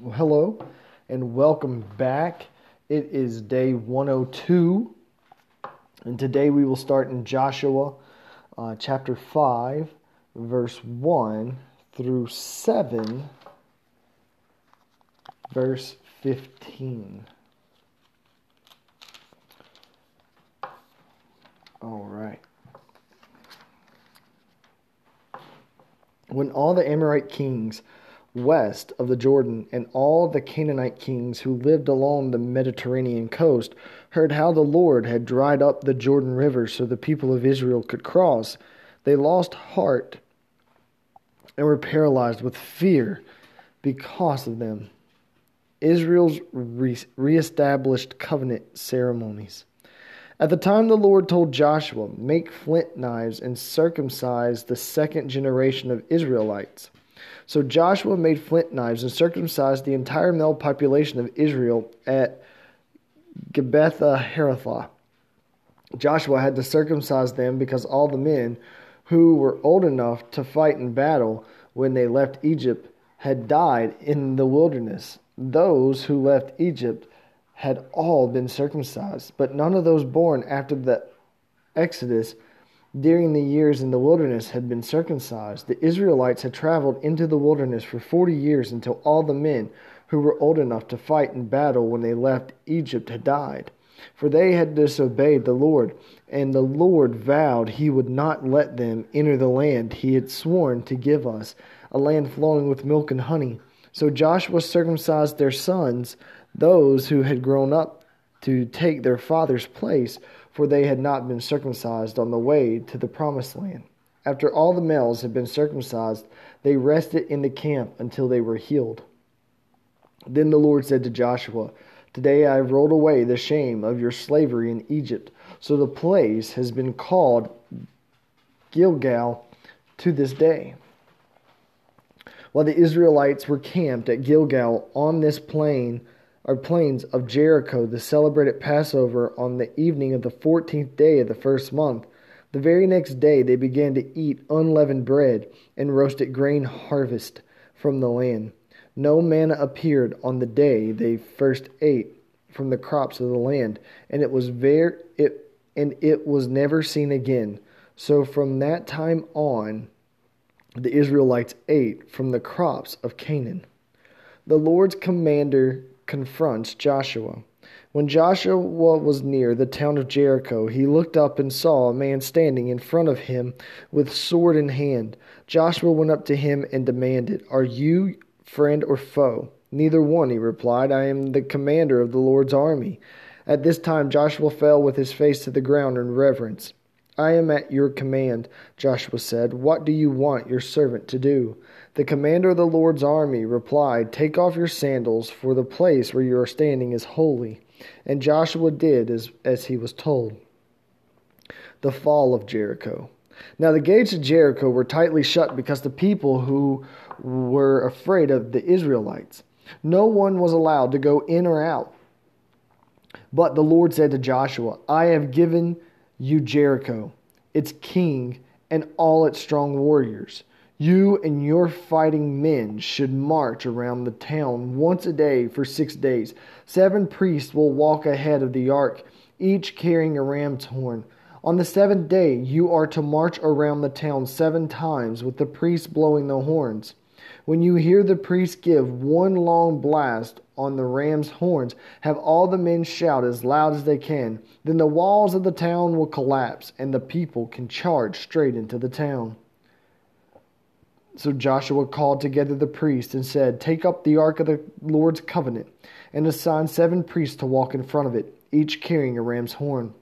Well, hello and welcome back. It is day 102, and today we will start in Joshua uh, chapter 5, verse 1 through 7, verse 15. All right. When all the Amorite kings west of the Jordan, and all the Canaanite kings who lived along the Mediterranean coast heard how the Lord had dried up the Jordan River so the people of Israel could cross. They lost heart and were paralyzed with fear because of them. Israel's re- reestablished covenant ceremonies. At the time the Lord told Joshua, Make flint knives and circumcise the second generation of Israelites. So Joshua made flint knives and circumcised the entire male population of Israel at Gibbethah Haratha. Joshua had to circumcise them because all the men who were old enough to fight in battle when they left Egypt had died in the wilderness. Those who left Egypt had all been circumcised, but none of those born after the Exodus during the years in the wilderness had been circumcised. The Israelites had traveled into the wilderness for forty years until all the men who were old enough to fight in battle when they left Egypt had died. For they had disobeyed the Lord, and the Lord vowed he would not let them enter the land he had sworn to give us, a land flowing with milk and honey. So Joshua circumcised their sons, those who had grown up to take their father's place for they had not been circumcised on the way to the promised land. After all the males had been circumcised, they rested in the camp until they were healed. Then the Lord said to Joshua, Today I have rolled away the shame of your slavery in Egypt. So the place has been called Gilgal to this day. While the Israelites were camped at Gilgal on this plain, or plains of Jericho to celebrated Passover on the evening of the fourteenth day of the first month. The very next day they began to eat unleavened bread and roasted grain harvest from the land. No manna appeared on the day they first ate from the crops of the land, and it was it and it was never seen again. So from that time on the Israelites ate from the crops of Canaan. The Lord's commander confronts Joshua. When Joshua was near the town of Jericho, he looked up and saw a man standing in front of him with sword in hand. Joshua went up to him and demanded, Are you friend or foe? Neither one, he replied. I am the commander of the Lord's army. At this time, Joshua fell with his face to the ground in reverence. I am at your command, Joshua said. What do you want your servant to do? The commander of the Lord's army replied, Take off your sandals, for the place where you are standing is holy. And Joshua did as, as he was told. The fall of Jericho. Now the gates of Jericho were tightly shut because the people who were afraid of the Israelites. No one was allowed to go in or out. But the Lord said to Joshua, I have given you Jericho, its king, and all its strong warriors. You and your fighting men should march around the town once a day for six days. Seven priests will walk ahead of the ark, each carrying a ram's horn. On the seventh day, you are to march around the town seven times with the priests blowing the horns. When you hear the priests give one long blast on the ram's horns, have all the men shout as loud as they can. Then the walls of the town will collapse, and the people can charge straight into the town. So Joshua called together the priests and said, Take up the ark of the Lord's covenant, and assign seven priests to walk in front of it, each carrying a ram's horn.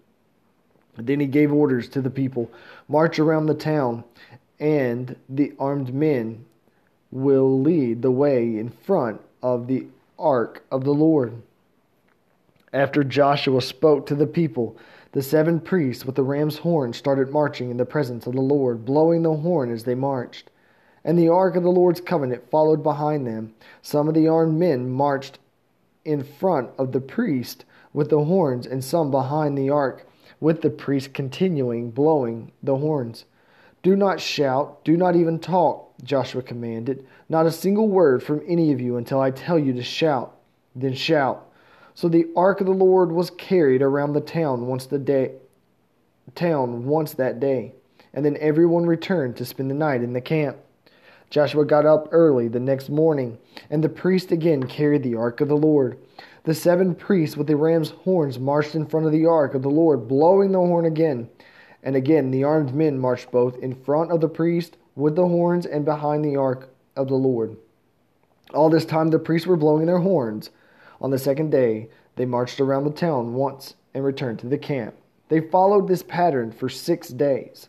Then he gave orders to the people March around the town, and the armed men will lead the way in front of the ark of the Lord. After Joshua spoke to the people, the seven priests with the ram's horn started marching in the presence of the Lord, blowing the horn as they marched and the ark of the Lord's covenant followed behind them. Some of the armed men marched in front of the priest with the horns, and some behind the ark, with the priest continuing blowing the horns. Do not shout, do not even talk Joshua commanded. Not a single word from any of you until I tell you to shout. Then shout. So the ark of the Lord was carried around the town once the day town once that day, and then everyone returned to spend the night in the camp. Joshua got up early the next morning, and the priest again carried the ark of the Lord. The seven priests with the ram's horns marched in front of the ark of the Lord, blowing the horn again. And again the armed men marched both in front of the priest with the horns and behind the ark of the Lord. All this time the priests were blowing their horns. On the second day they marched around the town once and returned to the camp. They followed this pattern for six days.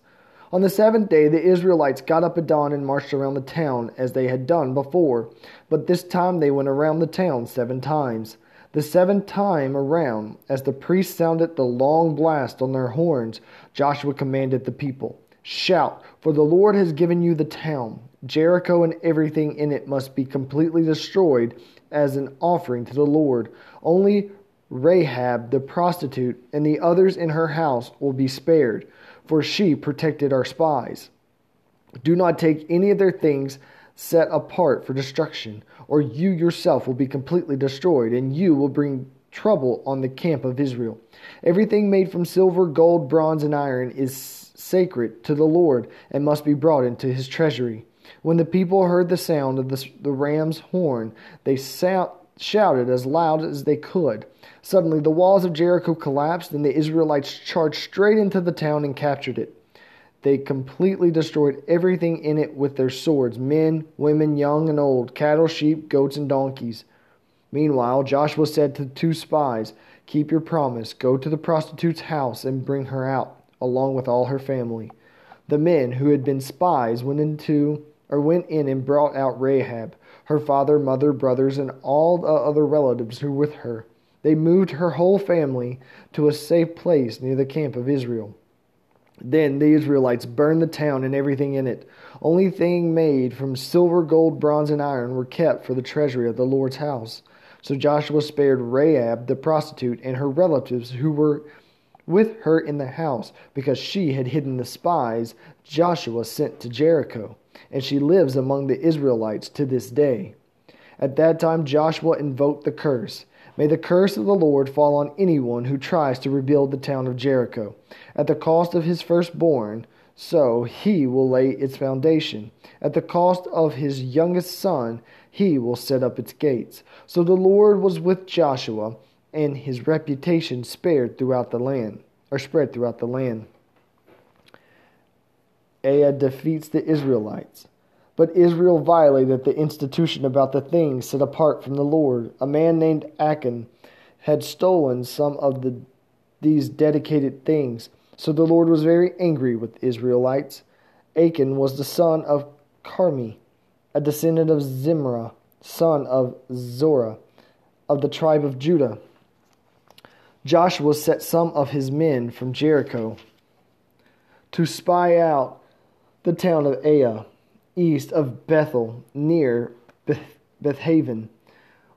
On the seventh day, the Israelites got up at dawn and marched around the town as they had done before, but this time they went around the town seven times. The seventh time around, as the priests sounded the long blast on their horns, Joshua commanded the people Shout, for the Lord has given you the town. Jericho and everything in it must be completely destroyed as an offering to the Lord. Only Rahab the prostitute and the others in her house will be spared, for she protected our spies. Do not take any of their things set apart for destruction, or you yourself will be completely destroyed, and you will bring trouble on the camp of Israel. Everything made from silver, gold, bronze, and iron is sacred to the Lord and must be brought into his treasury. When the people heard the sound of the, the ram's horn, they shouted as loud as they could. Suddenly, the walls of Jericho collapsed, and the Israelites charged straight into the town and captured it. They completely destroyed everything in it with their swords men, women, young and old, cattle, sheep, goats, and donkeys. Meanwhile, Joshua said to the two spies, Keep your promise, go to the prostitute's house and bring her out, along with all her family. The men who had been spies went into or went in and brought out Rahab, her father, mother, brothers, and all the other relatives who were with her. They moved her whole family to a safe place near the camp of Israel. Then the Israelites burned the town and everything in it. Only things made from silver, gold, bronze, and iron were kept for the treasury of the Lord's house. So Joshua spared Rahab the prostitute and her relatives who were with her in the house, because she had hidden the spies Joshua sent to Jericho, and she lives among the Israelites to this day. At that time Joshua invoked the curse. May the curse of the Lord fall on anyone who tries to rebuild the town of Jericho. At the cost of his firstborn, so he will lay its foundation. At the cost of his youngest son, he will set up its gates. So the Lord was with Joshua, and his reputation spared throughout the land, or spread throughout the land. Ai defeats the Israelites. But Israel violated the institution about the things set apart from the Lord. A man named Achan had stolen some of the, these dedicated things. So the Lord was very angry with the Israelites. Achan was the son of Carmi, a descendant of Zimra, son of Zorah, of the tribe of Judah. Joshua set some of his men from Jericho to spy out the town of Ai east of Bethel, near Beth- Bethaven.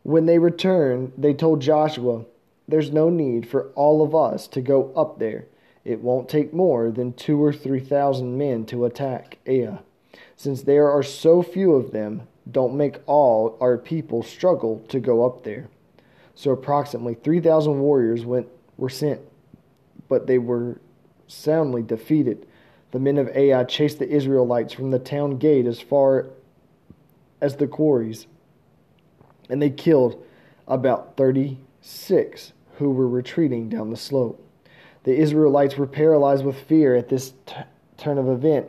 When they returned, they told Joshua, There's no need for all of us to go up there. It won't take more than two or three thousand men to attack Ai. Since there are so few of them, don't make all our people struggle to go up there. So approximately 3,000 warriors went, were sent, but they were soundly defeated the men of Ai chased the Israelites from the town gate as far as the quarries, and they killed about 36 who were retreating down the slope. The Israelites were paralyzed with fear at this t- turn of event,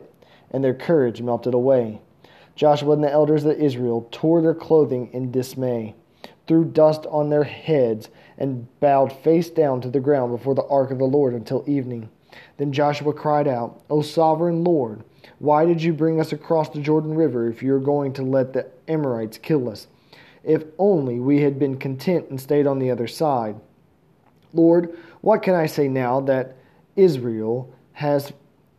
and their courage melted away. Joshua and the elders of Israel tore their clothing in dismay, threw dust on their heads, and bowed face down to the ground before the ark of the Lord until evening. Then Joshua cried out, O sovereign Lord, why did you bring us across the Jordan River if you are going to let the Amorites kill us? If only we had been content and stayed on the other side. Lord, what can I say now that Israel has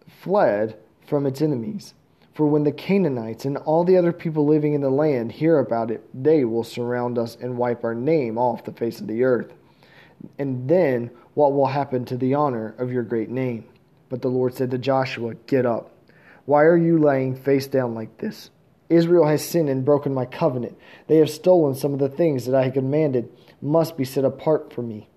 fled from its enemies? For when the Canaanites and all the other people living in the land hear about it, they will surround us and wipe our name off the face of the earth. And then what will happen to the honor of your great name? But the Lord said to Joshua, Get up. Why are you laying face down like this? Israel has sinned and broken my covenant. They have stolen some of the things that I commanded must be set apart for me.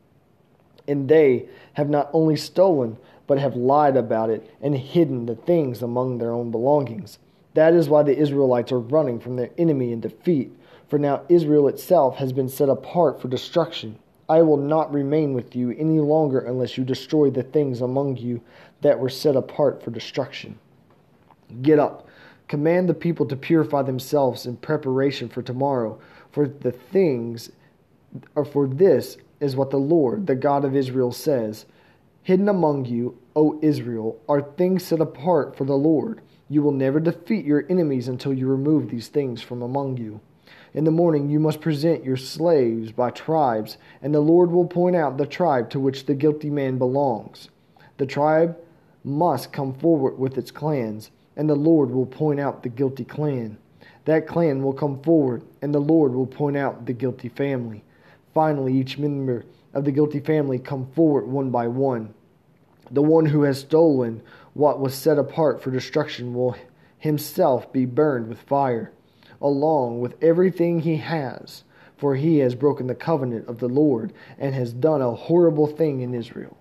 And they have not only stolen, but have lied about it and hidden the things among their own belongings. That is why the Israelites are running from their enemy in defeat. For now Israel itself has been set apart for destruction. I will not remain with you any longer unless you destroy the things among you that were set apart for destruction. Get up, command the people to purify themselves in preparation for tomorrow, for the things, or for this is what the Lord, the God of Israel, says Hidden among you, O Israel, are things set apart for the Lord. You will never defeat your enemies until you remove these things from among you. In the morning you must present your slaves by tribes, and the Lord will point out the tribe to which the guilty man belongs. The tribe must come forward with its clans, and the Lord will point out the guilty clan. That clan will come forward, and the Lord will point out the guilty family. Finally, each member of the guilty family come forward one by one. The one who has stolen what was set apart for destruction will himself be burned with fire, along with everything he has, for he has broken the covenant of the Lord and has done a horrible thing in Israel.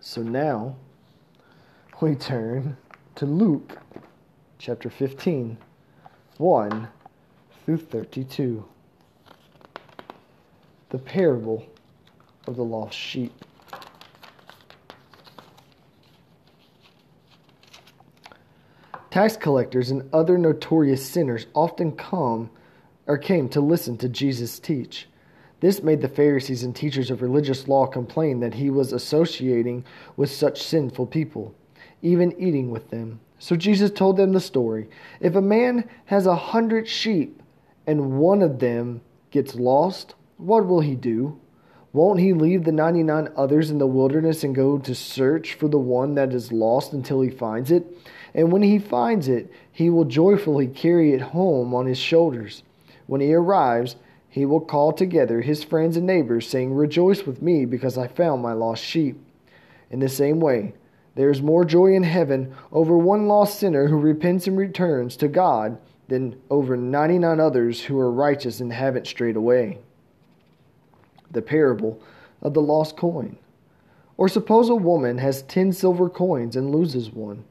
So now we turn to Luke chapter 15, 1 through 32. The parable of the lost sheep. Tax collectors and other notorious sinners often come or came to listen to Jesus teach. This made the Pharisees and teachers of religious law complain that he was associating with such sinful people, even eating with them. So Jesus told them the story. If a man has a hundred sheep and one of them gets lost, what will he do? Won't he leave the 99 others in the wilderness and go to search for the one that is lost until he finds it? And when he finds it, he will joyfully carry it home on his shoulders. When he arrives, he will call together his friends and neighbors, saying, Rejoice with me, because I found my lost sheep. In the same way, there is more joy in heaven over one lost sinner who repents and returns to God than over 99 others who are righteous and haven't strayed away. The parable of the lost coin. Or suppose a woman has 10 silver coins and loses one.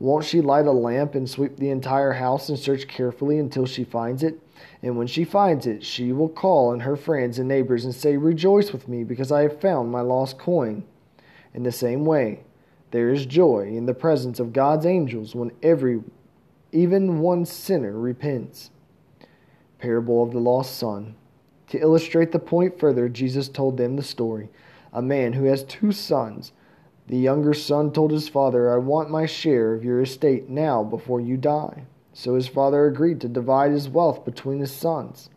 Won't she light a lamp and sweep the entire house and search carefully until she finds it? And when she finds it, she will call on her friends and neighbors and say, Rejoice with me, because I have found my lost coin. In the same way, there is joy in the presence of God's angels when every, even one sinner, repents. Parable of the Lost Son. To illustrate the point further, Jesus told them the story. A man who has two sons. The younger son told his father, I want my share of your estate now before you die. So his father agreed to divide his wealth between his sons.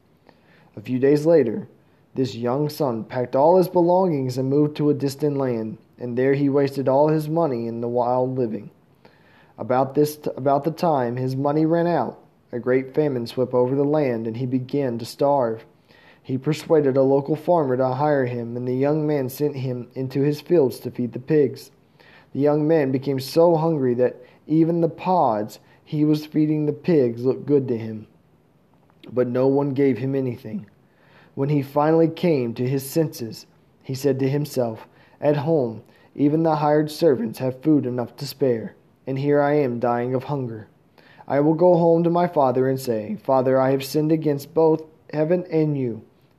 A few days later, this young son packed all his belongings and moved to a distant land, and there he wasted all his money in the wild living. About this t- about the time his money ran out, a great famine swept over the land and he began to starve. He persuaded a local farmer to hire him, and the young man sent him into his fields to feed the pigs. The young man became so hungry that even the pods he was feeding the pigs looked good to him, but no one gave him anything. When he finally came to his senses, he said to himself, At home, even the hired servants have food enough to spare, and here I am dying of hunger. I will go home to my father and say, Father, I have sinned against both heaven and you,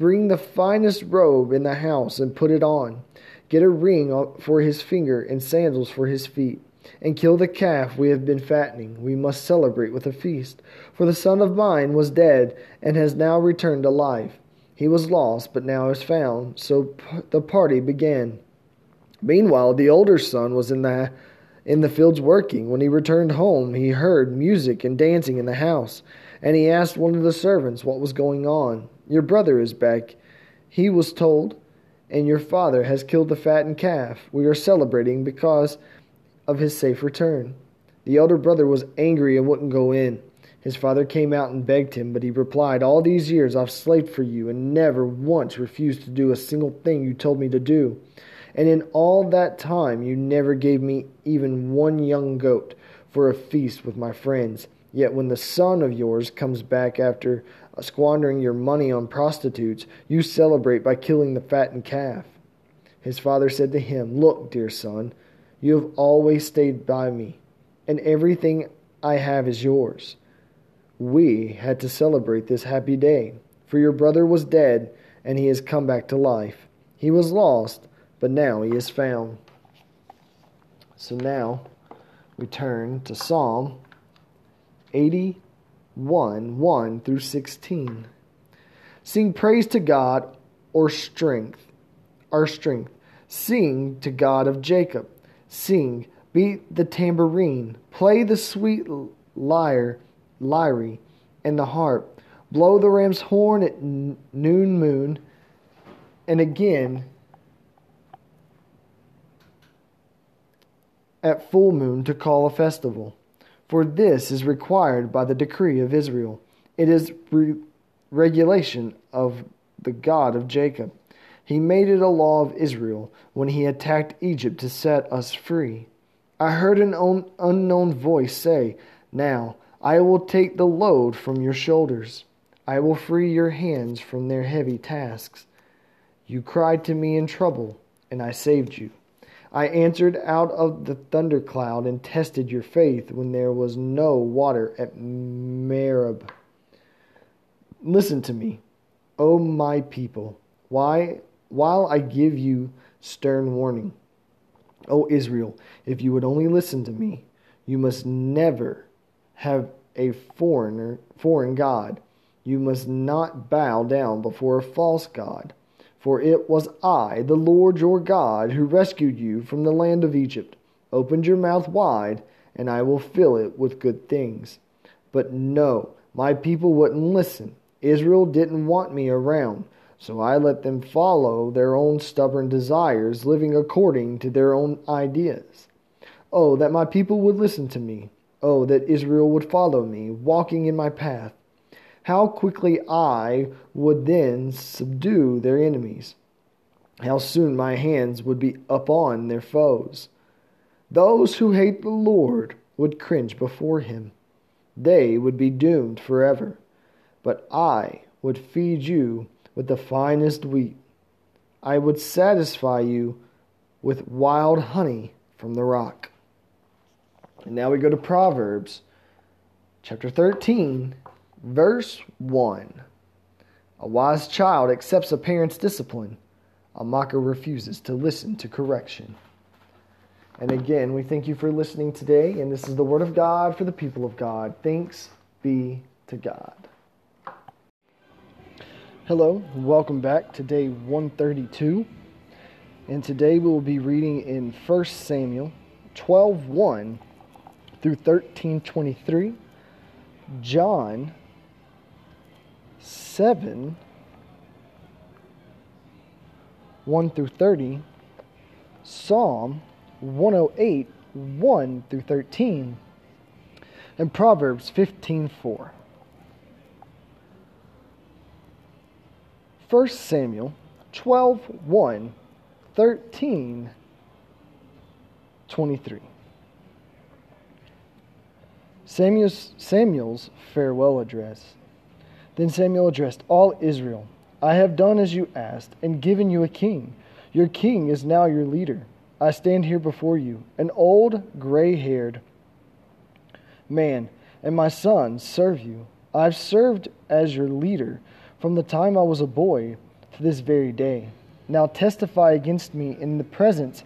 bring the finest robe in the house and put it on. Get a ring for his finger and sandals for his feet and kill the calf we have been fattening. We must celebrate with a feast. For the son of mine was dead and has now returned to life. He was lost, but now is found. So the party began. Meanwhile, the older son was in the in the fields working. When he returned home, he heard music and dancing in the house, And he asked one of the servants what was going on. Your brother is back, he was told, and your father has killed the fattened calf. We are celebrating because of his safe return. The elder brother was angry and wouldn't go in. His father came out and begged him, but he replied, All these years I've slaved for you and never once refused to do a single thing you told me to do. And in all that time you never gave me even one young goat for a feast with my friends. Yet when the son of yours comes back after squandering your money on prostitutes, you celebrate by killing the fattened calf. His father said to him, Look, dear son, you have always stayed by me, and everything I have is yours we had to celebrate this happy day, for your brother was dead, and he has come back to life. He was lost, but now he is found. So now we turn to Psalm 81 1 1 through 16. Sing praise to God or strength, our strength. Sing to God of Jacob. Sing, beat the tambourine, play the sweet lyre lyre, and the harp. Blow the ram's horn at noon moon, and again at full moon to call a festival. For this is required by the decree of Israel. It is re- regulation of the God of Jacob. He made it a law of Israel when he attacked Egypt to set us free. I heard an un- unknown voice say, Now I will take the load from your shoulders. I will free your hands from their heavy tasks. You cried to me in trouble, and I saved you. I answered out of the thundercloud and tested your faith when there was no water at Meribah. Listen to me, O my people, why while I give you stern warning. O Israel, if you would only listen to me, you must never have a foreigner, foreign god. You must not bow down before a false god. For it was I, the Lord your God, who rescued you from the land of Egypt. Open your mouth wide, and I will fill it with good things. But no, my people wouldn't listen. Israel didn't want me around, so I let them follow their own stubborn desires, living according to their own ideas. Oh, that my people would listen to me. Oh, that Israel would follow me, walking in my path. How quickly I would then subdue their enemies. How soon my hands would be upon their foes. Those who hate the Lord would cringe before him. They would be doomed forever. But I would feed you with the finest wheat. I would satisfy you with wild honey from the rock. And now we go to Proverbs chapter 13, verse 1. A wise child accepts a parent's discipline, a mocker refuses to listen to correction. And again, we thank you for listening today, and this is the Word of God for the people of God. Thanks be to God. Hello, welcome back to day 132. And today we will be reading in 1 Samuel 12 1 through 1323, John 7 1 through 30, Psalm 108 1 through 13, and Proverbs 15 4. 1 Samuel 12 1 13 23. Samuel's, Samuel's farewell address. Then Samuel addressed all Israel I have done as you asked, and given you a king. Your king is now your leader. I stand here before you, an old, gray haired man, and my sons serve you. I've served as your leader from the time I was a boy to this very day. Now testify against me in the presence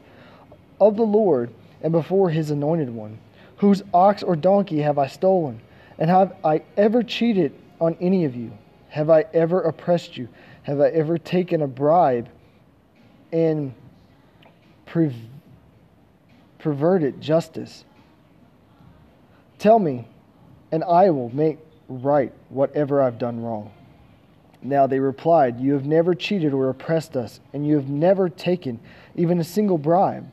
of the Lord and before his anointed one. Whose ox or donkey have I stolen? And have I ever cheated on any of you? Have I ever oppressed you? Have I ever taken a bribe and perverted justice? Tell me, and I will make right whatever I've done wrong. Now they replied, You have never cheated or oppressed us, and you have never taken even a single bribe.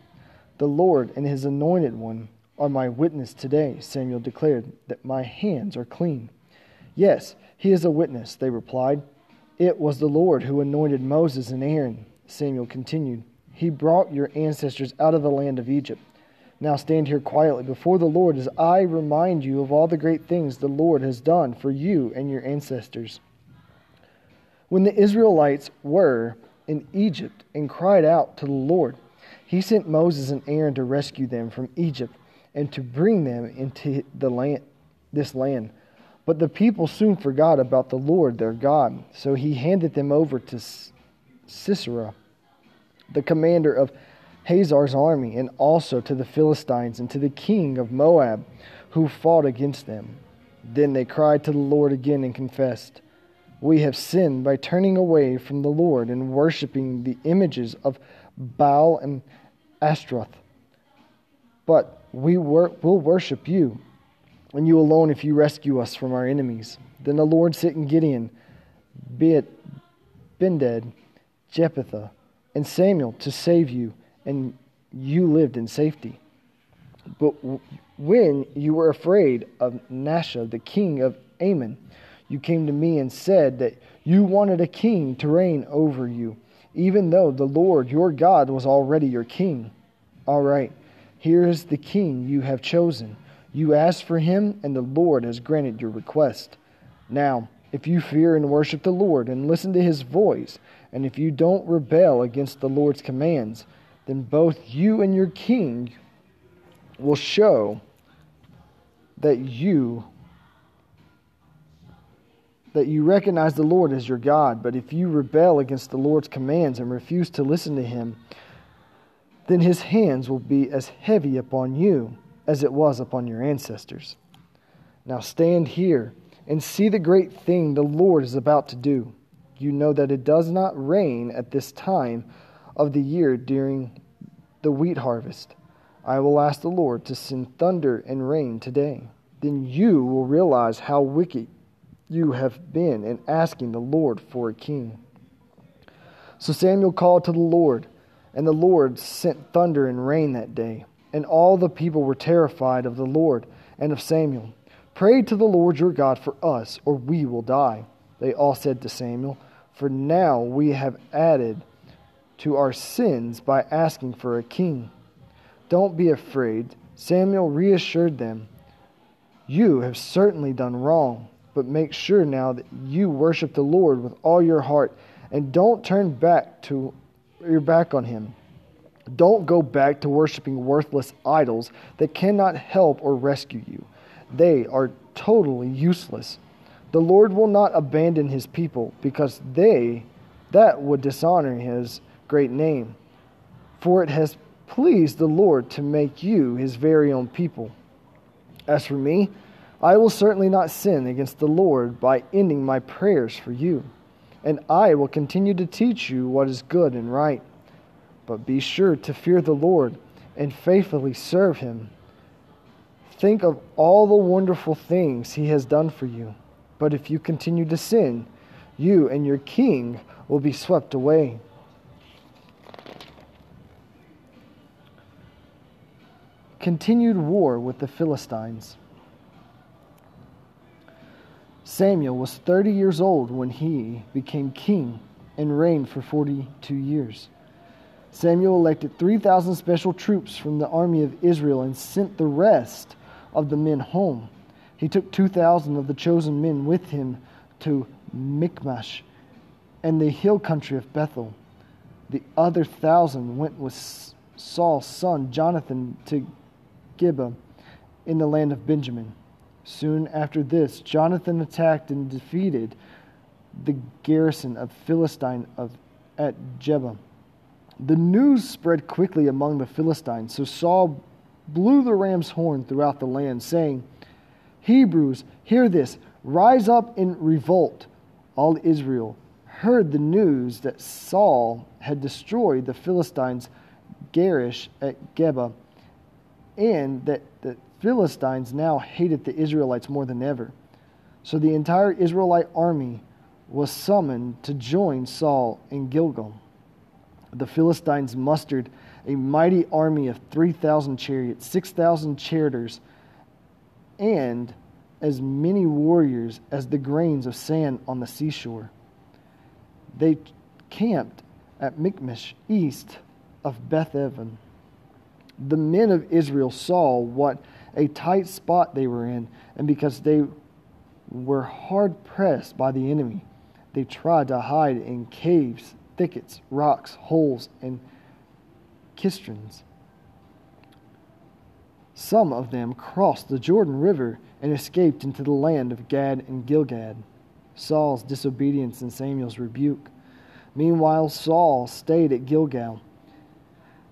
The Lord and his anointed one are my witness today, Samuel declared, that my hands are clean. Yes, he is a witness, they replied. It was the Lord who anointed Moses and Aaron, Samuel continued. He brought your ancestors out of the land of Egypt. Now stand here quietly before the Lord as I remind you of all the great things the Lord has done for you and your ancestors. When the Israelites were in Egypt and cried out to the Lord, he sent Moses and Aaron to rescue them from Egypt and to bring them into the land, this land. But the people soon forgot about the Lord their God, so he handed them over to Sisera, the commander of Hazor's army, and also to the Philistines and to the king of Moab, who fought against them. Then they cried to the Lord again and confessed, We have sinned by turning away from the Lord and worshipping the images of Baal and Ashtaroth. But we wor- will worship you, and you alone if you rescue us from our enemies. Then the Lord sent in Gideon, Ben Bended, Jephthah, and Samuel to save you and you lived in safety. But when you were afraid of Nahash, the king of Ammon, you came to me and said that you wanted a king to reign over you, even though the Lord your God was already your king. All right, here is the king you have chosen. You asked for him, and the Lord has granted your request. Now, if you fear and worship the Lord and listen to his voice, and if you don't rebel against the Lord's commands, then both you and your king will show that you that you recognize the Lord as your God. But if you rebel against the Lord's commands and refuse to listen to him, then his hands will be as heavy upon you as it was upon your ancestors. Now stand here and see the great thing the Lord is about to do. You know that it does not rain at this time of the year during the wheat harvest. I will ask the Lord to send thunder and rain today. Then you will realize how wicked you have been in asking the Lord for a king. So Samuel called to the Lord, and the Lord sent thunder and rain that day. And all the people were terrified of the Lord and of Samuel. Pray to the Lord your God for us, or we will die. They all said to Samuel, For now we have added to our sins by asking for a king. Don't be afraid. Samuel reassured them. You have certainly done wrong, but make sure now that you worship the Lord with all your heart and don't turn back to your back on him. Don't go back to worshiping worthless idols that cannot help or rescue you. They are totally useless. The Lord will not abandon his people because they that would dishonor his great name. For it has pleased the Lord to make you his very own people. As for me, I will certainly not sin against the Lord by ending my prayers for you, and I will continue to teach you what is good and right. But be sure to fear the Lord and faithfully serve him. Think of all the wonderful things he has done for you. But if you continue to sin, you and your king will be swept away. continued war with the Philistines. Samuel was 30 years old when he became king and reigned for 42 years. Samuel elected 3,000 special troops from the army of Israel and sent the rest of the men home. He took 2,000 of the chosen men with him to Michmash and the hill country of Bethel. The other thousand went with Saul's son Jonathan to Gibeah in the land of Benjamin. Soon after this, Jonathan attacked and defeated the garrison of Philistine of at Geba. The news spread quickly among the Philistines, so Saul blew the ram's horn throughout the land, saying, Hebrews, hear this, rise up in revolt. All Israel heard the news that Saul had destroyed the Philistines' Garish at Geba and that the Philistines now hated the Israelites more than ever. So the entire Israelite army was summoned to join Saul in Gilgal. The Philistines mustered a mighty army of 3,000 chariots, 6,000 charioteers, and as many warriors as the grains of sand on the seashore. They camped at Michmash, east of Beth Aven. The men of Israel saw what a tight spot they were in, and because they were hard pressed by the enemy, they tried to hide in caves, thickets, rocks, holes, and cisterns. Some of them crossed the Jordan River and escaped into the land of Gad and Gilgad. Saul's disobedience and Samuel's rebuke. Meanwhile, Saul stayed at Gilgal,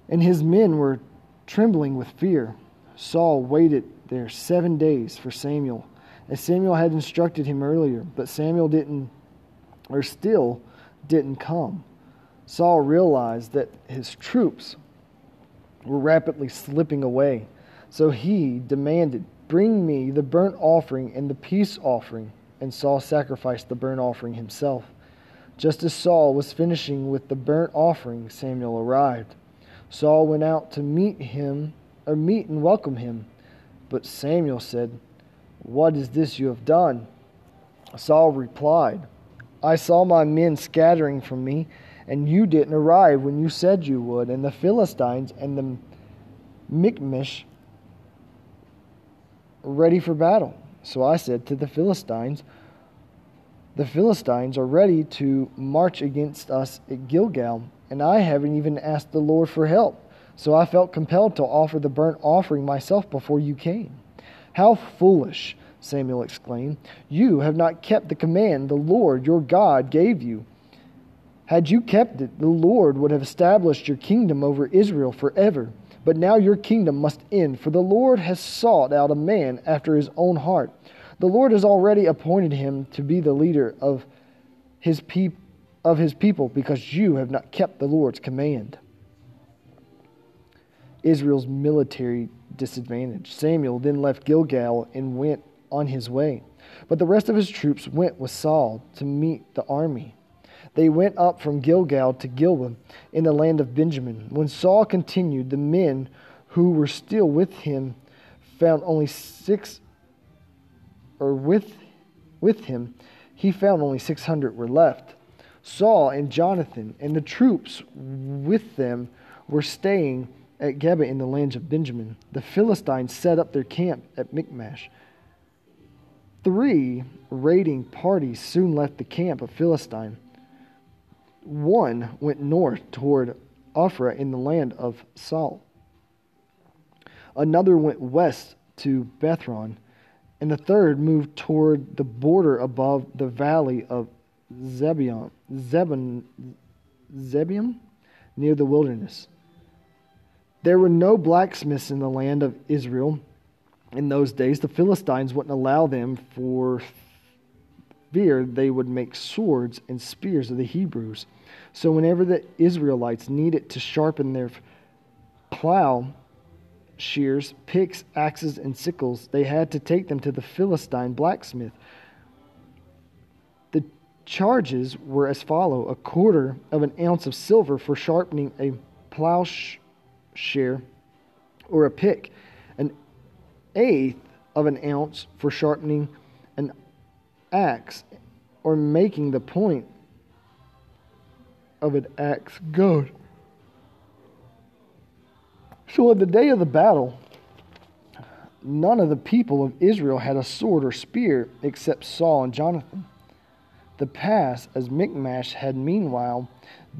and his men were trembling with fear. Saul waited there seven days for Samuel, as Samuel had instructed him earlier, but Samuel didn't, or still didn't come. Saul realized that his troops were rapidly slipping away, so he demanded, Bring me the burnt offering and the peace offering. And Saul sacrificed the burnt offering himself. Just as Saul was finishing with the burnt offering, Samuel arrived. Saul went out to meet him, or meet and welcome him. But Samuel said, What is this you have done? Saul replied, I saw my men scattering from me, and you didn't arrive when you said you would, and the Philistines and the Michmash ready for battle. So I said to the Philistines, the Philistines are ready to march against us at Gilgal, and I haven't even asked the Lord for help. So I felt compelled to offer the burnt offering myself before you came. How foolish, Samuel exclaimed. You have not kept the command the Lord your God gave you. Had you kept it, the Lord would have established your kingdom over Israel forever. But now your kingdom must end, for the Lord has sought out a man after his own heart the Lord has already appointed him to be the leader of his, peop- of his people because you have not kept the Lord's command. Israel's military disadvantage. Samuel then left Gilgal and went on his way. But the rest of his troops went with Saul to meet the army. They went up from Gilgal to Gilboa in the land of Benjamin. When Saul continued, the men who were still with him found only six or with, with him, he found only 600 were left. Saul and Jonathan and the troops with them were staying at Geba in the lands of Benjamin. The Philistines set up their camp at Michmash. Three raiding parties soon left the camp of Philistine. One went north toward Ophrah in the land of Saul. Another went west to Bethron and the third moved toward the border above the valley of Zebion, Zebun, Zebium, near the wilderness. There were no blacksmiths in the land of Israel in those days. The Philistines wouldn't allow them for fear they would make swords and spears of the Hebrews. So whenever the Israelites needed to sharpen their plow shears, picks, axes, and sickles, they had to take them to the Philistine blacksmith. The charges were as follow a quarter of an ounce of silver for sharpening a plowshare or a pick, an eighth of an ounce for sharpening an axe or making the point of an axe goad. So, on the day of the battle, none of the people of Israel had a sword or spear except Saul and Jonathan. The pass as Michmash had meanwhile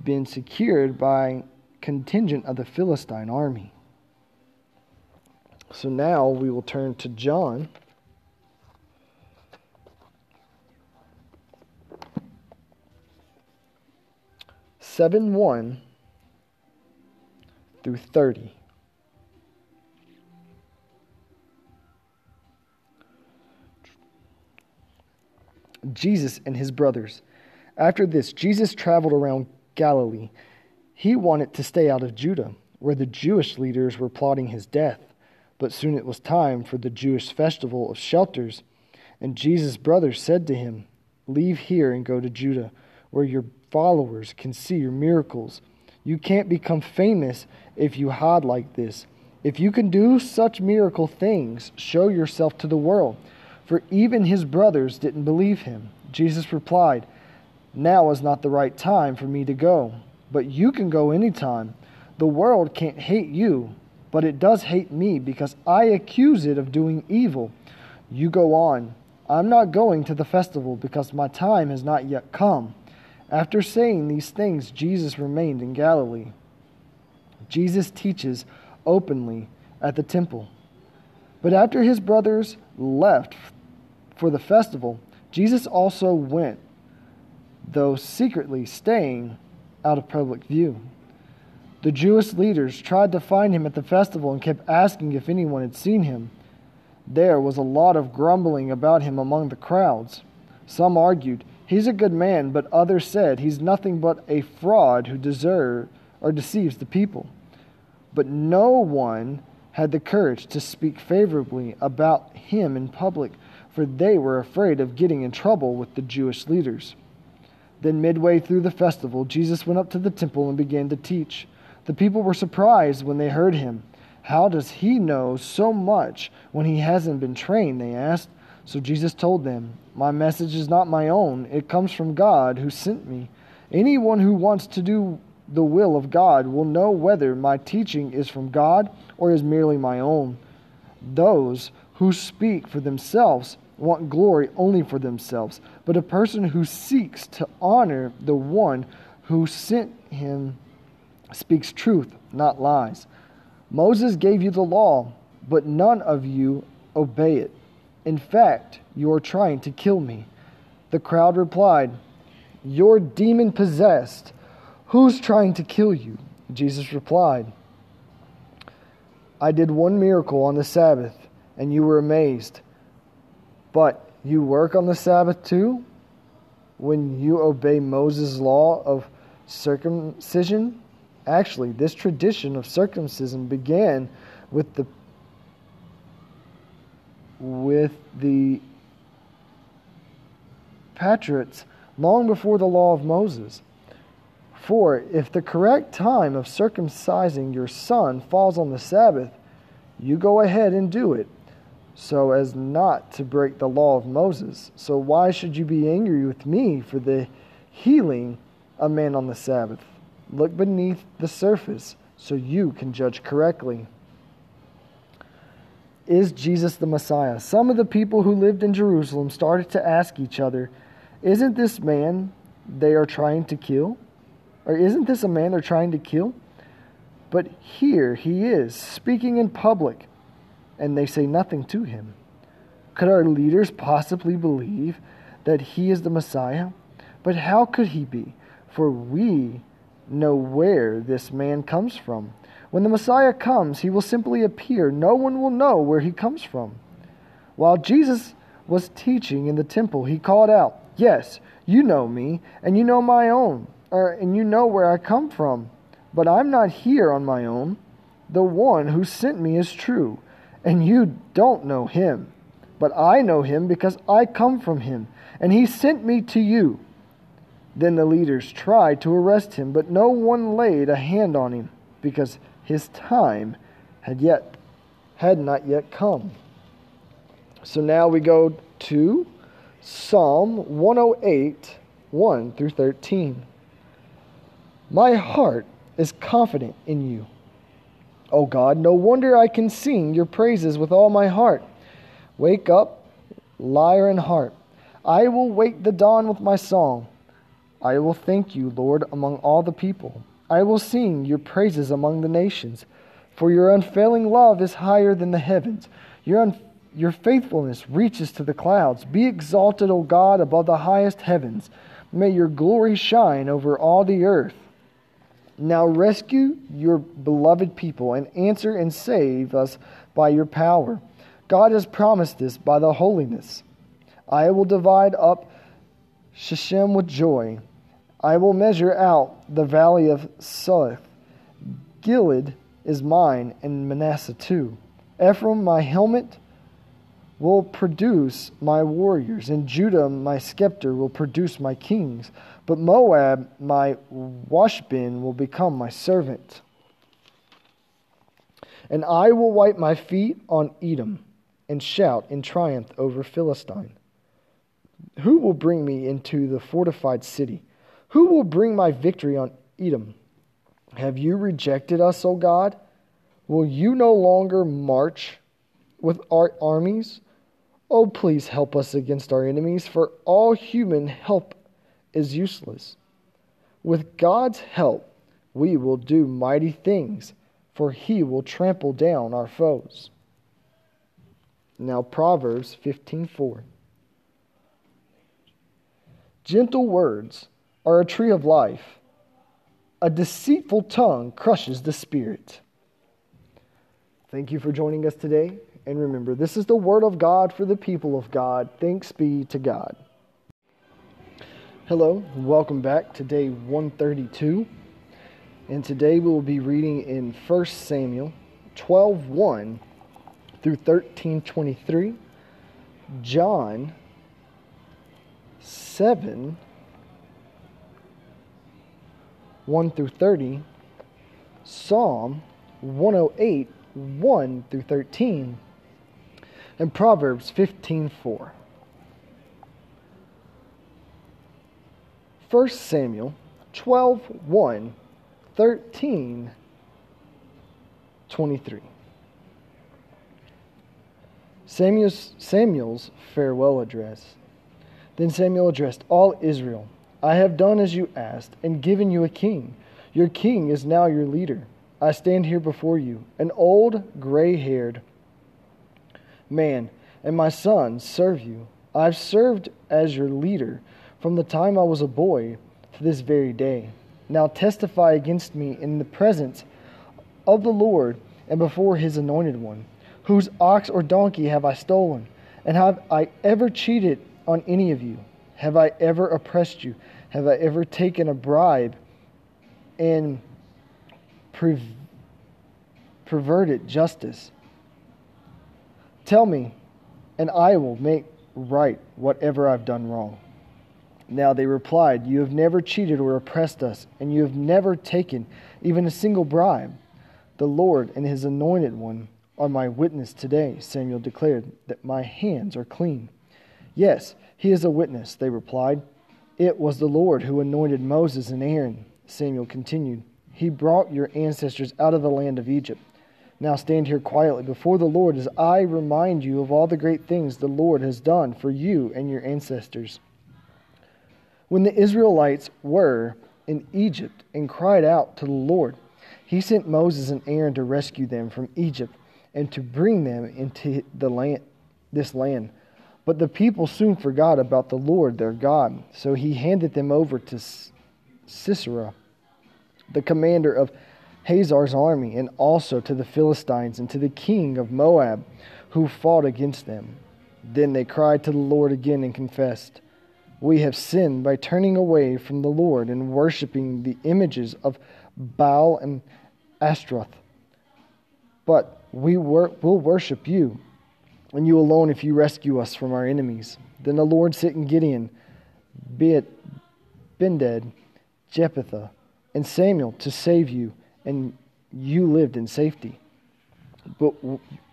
been secured by contingent of the Philistine army. So now we will turn to John. Seven one through thirty. Jesus and his brothers. After this, Jesus traveled around Galilee. He wanted to stay out of Judah, where the Jewish leaders were plotting his death. But soon it was time for the Jewish festival of shelters, And Jesus' brothers said to him, Leave here and go to Judah, where your followers can see your miracles. You can't become famous if you hide like this. If you can do such miracle things, show yourself to the world. For even his brothers didn't believe him. Jesus replied, Now is not the right time for me to go, but you can go any time. The world can't hate you, but it does hate me because I accuse it of doing evil. You go on. I'm not going to the festival because my time has not yet come. After saying these things, Jesus remained in Galilee. Jesus teaches openly at the temple. But after his brothers left for the festival, Jesus also went, though secretly staying out of public view. The Jewish leaders tried to find him at the festival and kept asking if anyone had seen him. There was a lot of grumbling about him among the crowds. Some argued, He's a good man, but others said, He's nothing but a fraud who deserves or deceives the people. But no one had the courage to speak favorably about him in public, for they were afraid of getting in trouble with the Jewish leaders. Then, midway through the festival, Jesus went up to the temple and began to teach. The people were surprised when they heard him. How does he know so much when he hasn't been trained? They asked. So Jesus told them, My message is not my own, it comes from God who sent me. Anyone who wants to do the will of God will know whether my teaching is from God or is merely my own. Those who speak for themselves want glory only for themselves, but a person who seeks to honor the one who sent him speaks truth, not lies. Moses gave you the law, but none of you obey it. In fact, you are trying to kill me. The crowd replied, You're demon possessed. Who's trying to kill you? Jesus replied, I did one miracle on the Sabbath, and you were amazed. But you work on the Sabbath too? When you obey Moses' law of circumcision? Actually, this tradition of circumcision began with the with the patriots long before the law of Moses. For if the correct time of circumcising your son falls on the Sabbath, you go ahead and do it, so as not to break the law of Moses. So why should you be angry with me for the healing a man on the Sabbath? Look beneath the surface so you can judge correctly. Is Jesus the Messiah? Some of the people who lived in Jerusalem started to ask each other, Isn't this man they are trying to kill? Or isn't this a man they're trying to kill? But here he is, speaking in public, and they say nothing to him. Could our leaders possibly believe that he is the Messiah? But how could he be? For we know where this man comes from. When the Messiah comes, he will simply appear. No one will know where he comes from. While Jesus was teaching in the temple, he called out, Yes, you know me, and you know my own, or, and you know where I come from. But I'm not here on my own. The one who sent me is true, and you don't know him. But I know him because I come from him, and he sent me to you. Then the leaders tried to arrest him, but no one laid a hand on him because his time had yet had not yet come. So now we go to Psalm 108, 1 through 13. My heart is confident in you. O God, no wonder I can sing your praises with all my heart. Wake up, lyre and harp. I will wake the dawn with my song. I will thank you, Lord, among all the people. I will sing your praises among the nations. For your unfailing love is higher than the heavens. Your, un- your faithfulness reaches to the clouds. Be exalted, O God, above the highest heavens. May your glory shine over all the earth. Now rescue your beloved people and answer and save us by your power. God has promised this by the holiness. I will divide up Shechem with joy I will measure out the valley of Suth. Gilead is mine, and Manasseh too. Ephraim, my helmet, will produce my warriors, and Judah, my scepter, will produce my kings. But Moab, my washbin, will become my servant. And I will wipe my feet on Edom and shout in triumph over Philistine. Who will bring me into the fortified city? Who will bring my victory on Edom? Have you rejected us, O God? Will you no longer march with our armies? Oh, please help us against our enemies, for all human help is useless. With God's help, we will do mighty things, for he will trample down our foes. Now Proverbs 15:4 Gentle words are a tree of life. A deceitful tongue crushes the spirit. Thank you for joining us today. And remember, this is the word of God for the people of God. Thanks be to God. Hello, welcome back to day 132. And today we will be reading in 1 Samuel 12:1 through 13:23, John 7 1 through 30, Psalm 108 1 through 13, and Proverbs 15:4. 1 Samuel 12 1 13 23. Samuel's, Samuel's farewell address. Then Samuel addressed all Israel I have done as you asked and given you a king. Your king is now your leader. I stand here before you, an old, gray haired man, and my sons serve you. I've served as your leader from the time I was a boy to this very day. Now testify against me in the presence of the Lord and before his anointed one. Whose ox or donkey have I stolen? And have I ever cheated on any of you? Have I ever oppressed you? Have I ever taken a bribe and perverted justice? Tell me, and I will make right whatever I've done wrong. Now they replied, You have never cheated or oppressed us, and you have never taken even a single bribe. The Lord and his anointed one are my witness today, Samuel declared, that my hands are clean. Yes, he is a witness, they replied. It was the Lord who anointed Moses and Aaron, Samuel continued. He brought your ancestors out of the land of Egypt. Now stand here quietly before the Lord as I remind you of all the great things the Lord has done for you and your ancestors. When the Israelites were in Egypt and cried out to the Lord, he sent Moses and Aaron to rescue them from Egypt and to bring them into the land, this land. But the people soon forgot about the Lord their God, so he handed them over to Sisera, the commander of Hazor's army, and also to the Philistines and to the king of Moab, who fought against them. Then they cried to the Lord again and confessed, We have sinned by turning away from the Lord and worshipping the images of Baal and Ashtaroth. But we wor- will worship you and you alone if you rescue us from our enemies. Then the Lord sent in Gideon, be it Bended, Jephthah, and Samuel to save you, and you lived in safety. But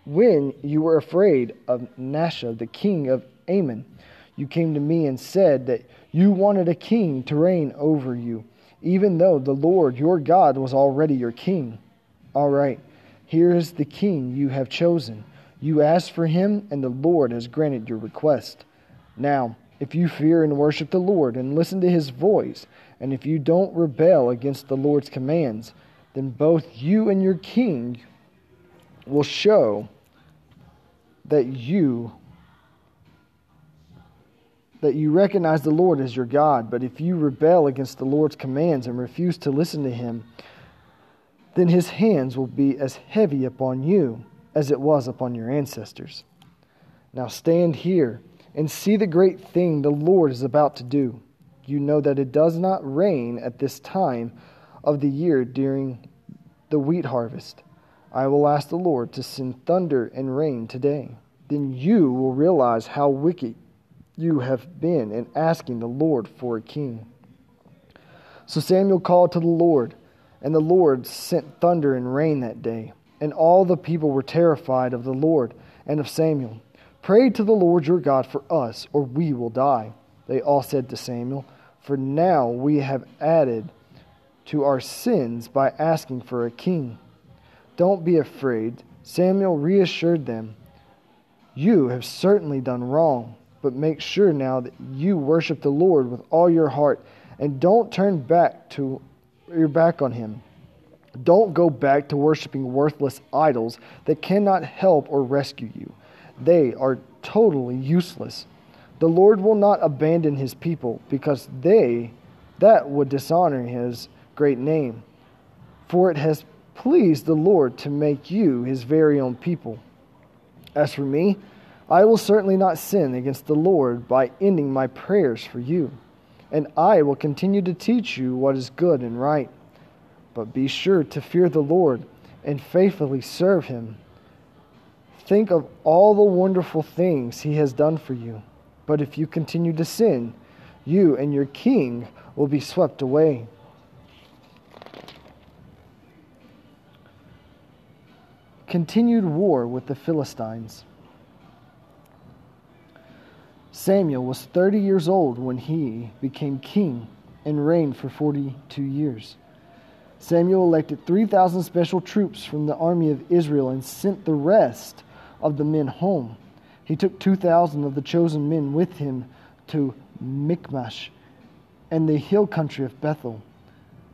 when you were afraid of Nahash, the king of Ammon, you came to me and said that you wanted a king to reign over you, even though the Lord your God was already your king. All right, here is the king you have chosen you asked for him, and the Lord has granted your request. Now, if you fear and worship the Lord and listen to his voice, and if you don't rebel against the Lord's commands, then both you and your king will show that you that you recognize the Lord as your God. But if you rebel against the Lord's commands and refuse to listen to him, then his hands will be as heavy upon you as it was upon your ancestors. Now stand here and see the great thing the Lord is about to do. You know that it does not rain at this time of the year during the wheat harvest. I will ask the Lord to send thunder and rain today, then you will realize how wicked you have been in asking the Lord for a king. So Samuel called to the Lord, and the Lord sent thunder and rain that day, and all the people were terrified of the Lord and of Samuel. Pray to the Lord your God for us, or we will die. They all said to Samuel, For now we have added to our sins by asking for a king. Don't be afraid. Samuel reassured them. You have certainly done wrong, but make sure now that you worship the Lord with all your heart and don't turn back to your back on him. Don't go back to worshiping worthless idols that cannot help or rescue you. They are totally useless. The Lord will not abandon his people because they that would dishonor his great name. For it has pleased the Lord to make you his very own people. As for me, I will certainly not sin against the Lord by ending my prayers for you, and I will continue to teach you what is good and right. But be sure to fear the Lord and faithfully serve him. Think of all the wonderful things he has done for you. But if you continue to sin, you and your king will be swept away. continued war with the Philistines. Samuel was 30 years old when he became king and reigned for 42 years. Samuel elected 3,000 special troops from the army of Israel and sent the rest of the men home. He took 2,000 of the chosen men with him to Michmash and the hill country of Bethel.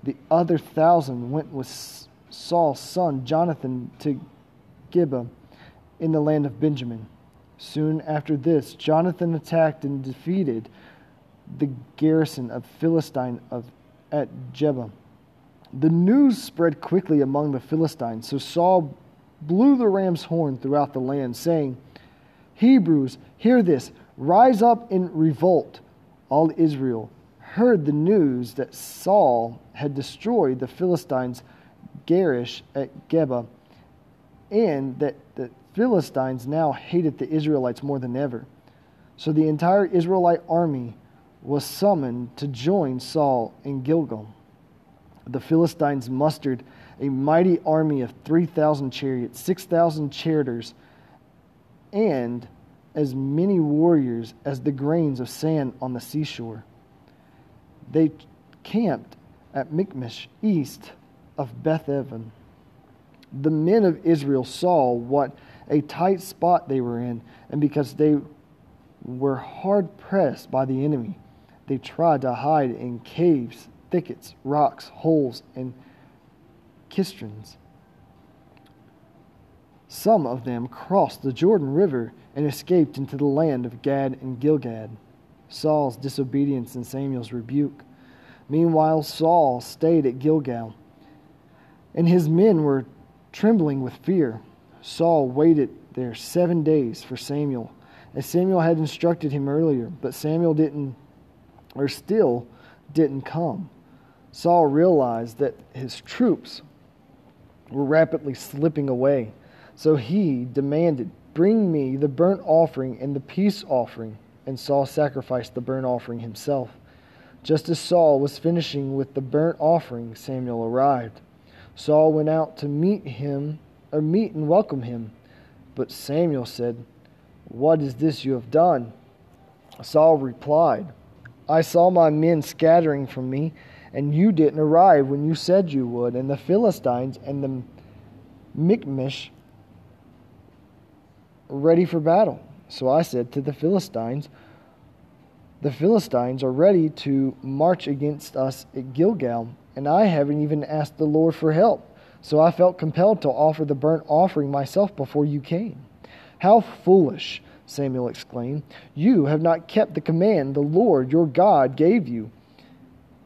The other thousand went with Saul's son Jonathan to Gibeah in the land of Benjamin. Soon after this, Jonathan attacked and defeated the garrison of Philistine of at Geba. The news spread quickly among the Philistines, so Saul blew the ram's horn throughout the land, saying, Hebrews, hear this, rise up in revolt. All Israel heard the news that Saul had destroyed the Philistines' Garish at Geba and that the Philistines now hated the Israelites more than ever. So the entire Israelite army was summoned to join Saul in Gilgal. The Philistines mustered a mighty army of 3,000 chariots, 6,000 charioteers, and as many warriors as the grains of sand on the seashore. They camped at Michmash, east of Beth Aven the men of Israel saw what a tight spot they were in, and because they were hard pressed by the enemy, they tried to hide in caves, thickets, rocks, holes, and cisterns. Some of them crossed the Jordan River and escaped into the land of Gad and Gilead. Saul's disobedience and Samuel's rebuke. Meanwhile, Saul stayed at Gilgal, and his men were Trembling with fear, Saul waited there seven days for Samuel, as Samuel had instructed him earlier, but Samuel didn't, or still didn't come. Saul realized that his troops were rapidly slipping away, so he demanded, Bring me the burnt offering and the peace offering. And Saul sacrificed the burnt offering himself. Just as Saul was finishing with the burnt offering, Samuel arrived. Saul went out to meet him, or meet and welcome him. But Samuel said, What is this you have done? Saul replied, I saw my men scattering from me, and you didn't arrive when you said you would, and the Philistines and the Michmash ready for battle. So I said to the Philistines, The Philistines are ready to march against us at Gilgal and I haven't even asked the Lord for help. So I felt compelled to offer the burnt offering myself before you came. How foolish, Samuel exclaimed. You have not kept the command the Lord your God gave you.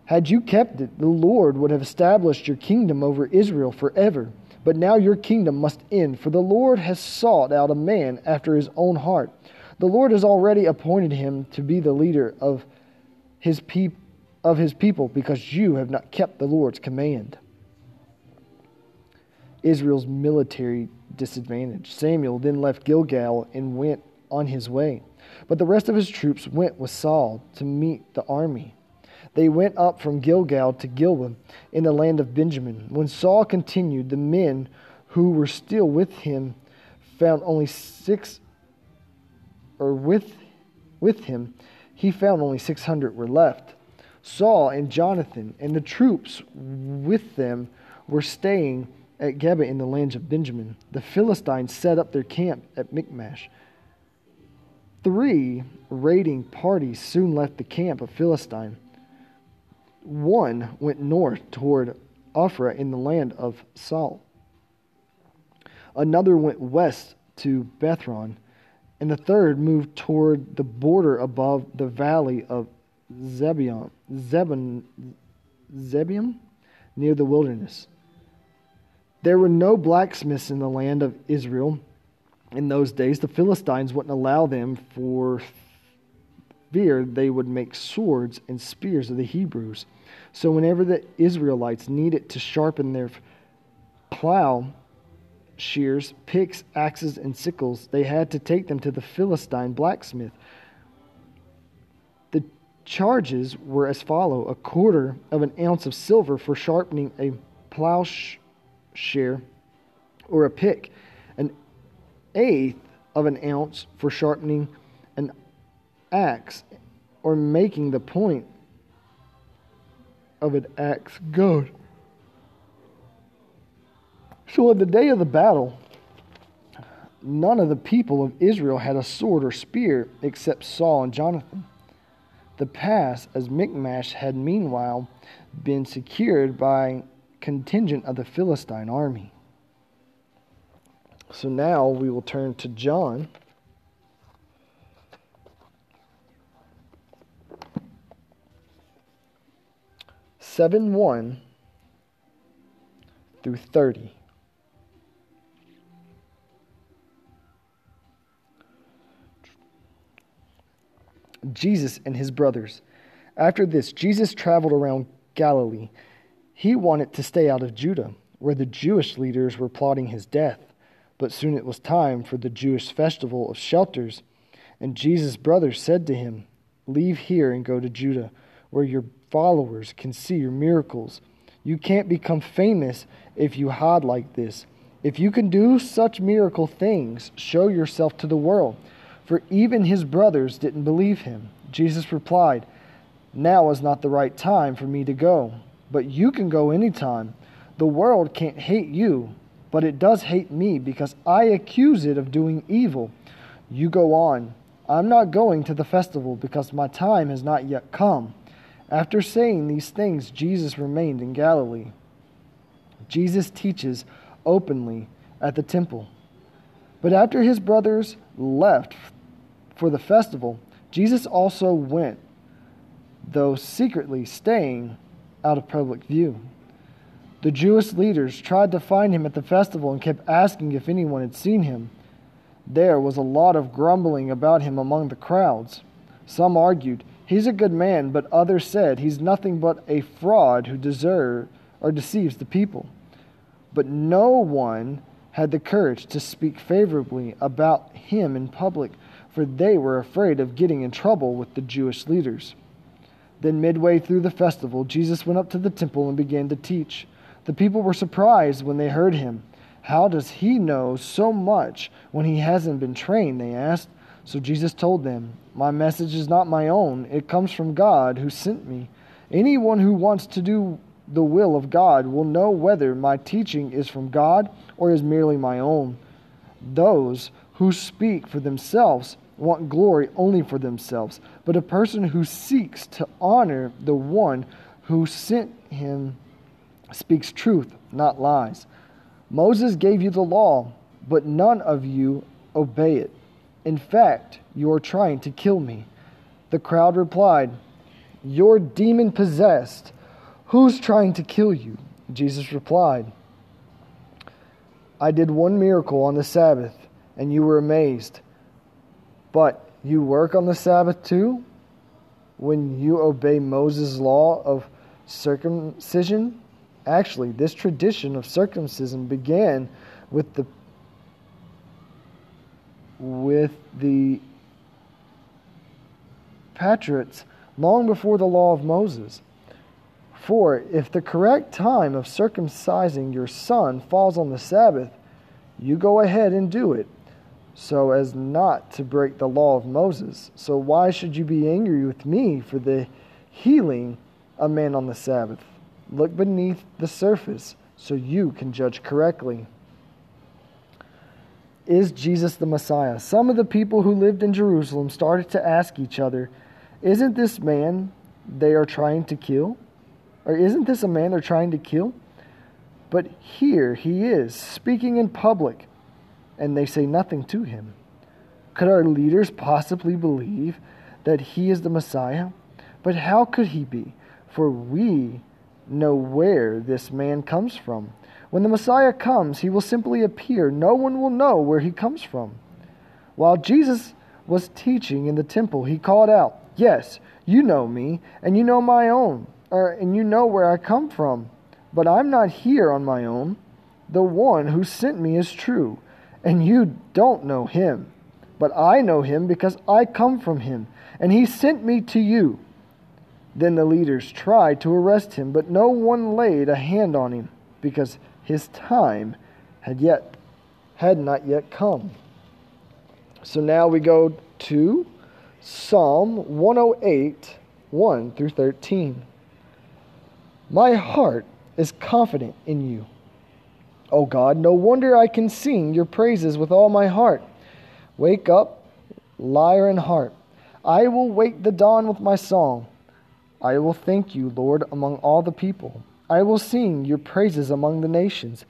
Had you kept it, the Lord would have established your kingdom over Israel forever. But now your kingdom must end, for the Lord has sought out a man after his own heart. The Lord has already appointed him to be the leader of his of his people because you have not kept the Lord's command. Israel's military disadvantage. Samuel then left Gilgal and went on his way. But the rest of his troops went with Saul to meet the army. They went up from Gilgal to Gilboa in the land of Benjamin. When Saul continued, the men who were still with him found only six, or with, with him, he found only 600 were left. Saul and Jonathan and the troops with them were staying at Geba in the lands of Benjamin. The Philistines set up their camp at Michmash. Three raiding parties soon left the camp of Philistine. One went north toward Ophrah in the land of Saul. Another went west to Beth-horon, and the third moved toward the border above the valley of Zebion, Zebon, Zebium, near the wilderness. There were no blacksmiths in the land of Israel in those days. The Philistines wouldn't allow them for fear they would make swords and spears of the Hebrews. So, whenever the Israelites needed to sharpen their plow shears, picks, axes, and sickles, they had to take them to the Philistine blacksmith. The charges were as follow a quarter of an ounce of silver for sharpening a plow plowshare or a pick, an eighth of an ounce for sharpening an axe or making the point of an axe good. So on the day of the battle, none of the people of Israel had a sword or spear except Saul and Jonathan. The pass, as Michmash had meanwhile been secured by contingent of the Philistine army. So now we will turn to John. Seven one through thirty. Jesus and his brothers. After this, Jesus traveled around Galilee. He wanted to stay out of Judea, where the Jewish leaders were plotting his death. But soon it was time for the Jewish festival of shelters, and Jesus' brothers said to him, Leave here and go to Judea, where your followers can see your miracles. You can't become famous if you hide like this. If you can do such miracle things, show yourself to the world for even his brothers didn't believe him. Jesus replied, Now is not the right time for me to go, but you can go any time. The world can't hate you, but it does hate me because I accuse it of doing evil. You go on. I'm not going to the festival because my time has not yet come. After saying these things, Jesus remained in Galilee. Jesus teaches openly at the temple. But after his brothers left for the festival, Jesus also went, though secretly staying out of public view. The Jewish leaders tried to find him at the festival and kept asking if anyone had seen him. There was a lot of grumbling about him among the crowds. Some argued, He's a good man, but others said, He's nothing but a fraud who deserves or deceives the people. But no one had the courage to speak favorably about him in public for they were afraid of getting in trouble with the Jewish leaders. Then, midway through the festival, Jesus went up to the temple and began to teach. The people were surprised when they heard him. How does he know so much when he hasn't been trained? They asked. So Jesus told them, My message is not my own, it comes from God who sent me. Anyone who wants to do the will of God will know whether my teaching is from God or is merely my own. Those who speak for themselves want glory only for themselves, but a person who seeks to honor the one who sent him speaks truth, not lies. Moses gave you the law, but none of you obey it. In fact, you are trying to kill me. The crowd replied, You're demon possessed. Who's trying to kill you? Jesus replied, I did one miracle on the Sabbath, and you were amazed. But you work on the Sabbath too? When you obey Moses' law of circumcision? Actually, this tradition of circumcision began with the with the patriots long before the law of Moses. For if the correct time of circumcising your son falls on the Sabbath, you go ahead and do it, so as not to break the law of Moses. So why should you be angry with me for the healing a man on the Sabbath? Look beneath the surface so you can judge correctly. Is Jesus the Messiah? Some of the people who lived in Jerusalem started to ask each other, Isn't this man they are trying to kill? Or isn't this a man they're trying to kill? But here he is, speaking in public, and they say nothing to him. Could our leaders possibly believe that he is the Messiah? But how could he be? For we know where this man comes from. When the Messiah comes, he will simply appear. No one will know where he comes from. While Jesus was teaching in the temple, he called out, Yes, you know me, and you know my own, or, and you know where I come from. But I'm not here on my own. The one who sent me is true, and you don't know him. But I know him because I come from him, and he sent me to you. Then the leaders tried to arrest him, but no one laid a hand on him, because his time had yet had not yet come. So now we go to Psalm 108, 1 through 13. My heart is confident in you. O God, no wonder I can sing your praises with all my heart. Wake up, lyre and harp. I will wake the dawn with my song. I will thank you, Lord, among all the people. I will sing your praises among the nations.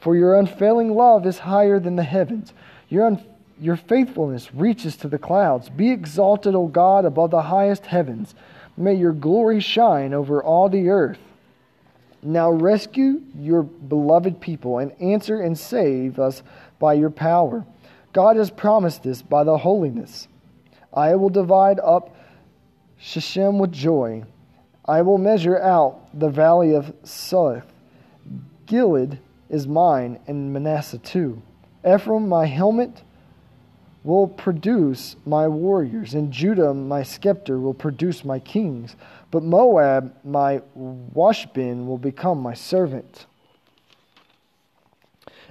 For your unfailing love is higher than the heavens. Your, un- your faithfulness reaches to the clouds. Be exalted, O God, above the highest heavens. May your glory shine over all the earth. Now rescue your beloved people and answer and save us by your power. God has promised this by the holiness. I will divide up Shechem with joy. I will measure out the valley of Suth. Gilead is mine, and Manasseh too. Ephraim, my helmet, will produce my warriors, and Judah, my scepter, will produce my kings. But Moab, my washbin, will become my servant.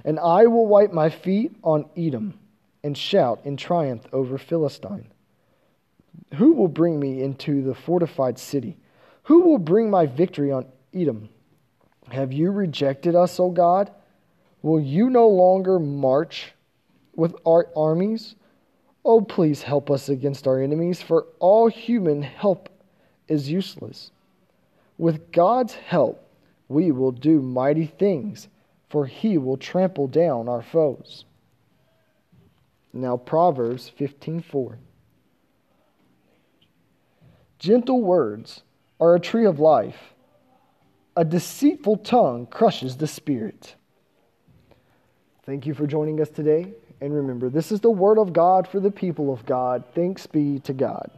And I will wipe my feet on Edom and shout in triumph over Philistine. Who will bring me into the fortified city? Who will bring my victory on Edom? Have you rejected us, O God? Will you no longer march with our armies? Oh, please help us against our enemies, for all human help is useless. With God's help, we will do mighty things, for he will trample down our foes. Now Proverbs 15:4 Gentle words are a tree of life. A deceitful tongue crushes the spirit. Thank you for joining us today. And remember, this is the word of God for the people of God. Thanks be to God.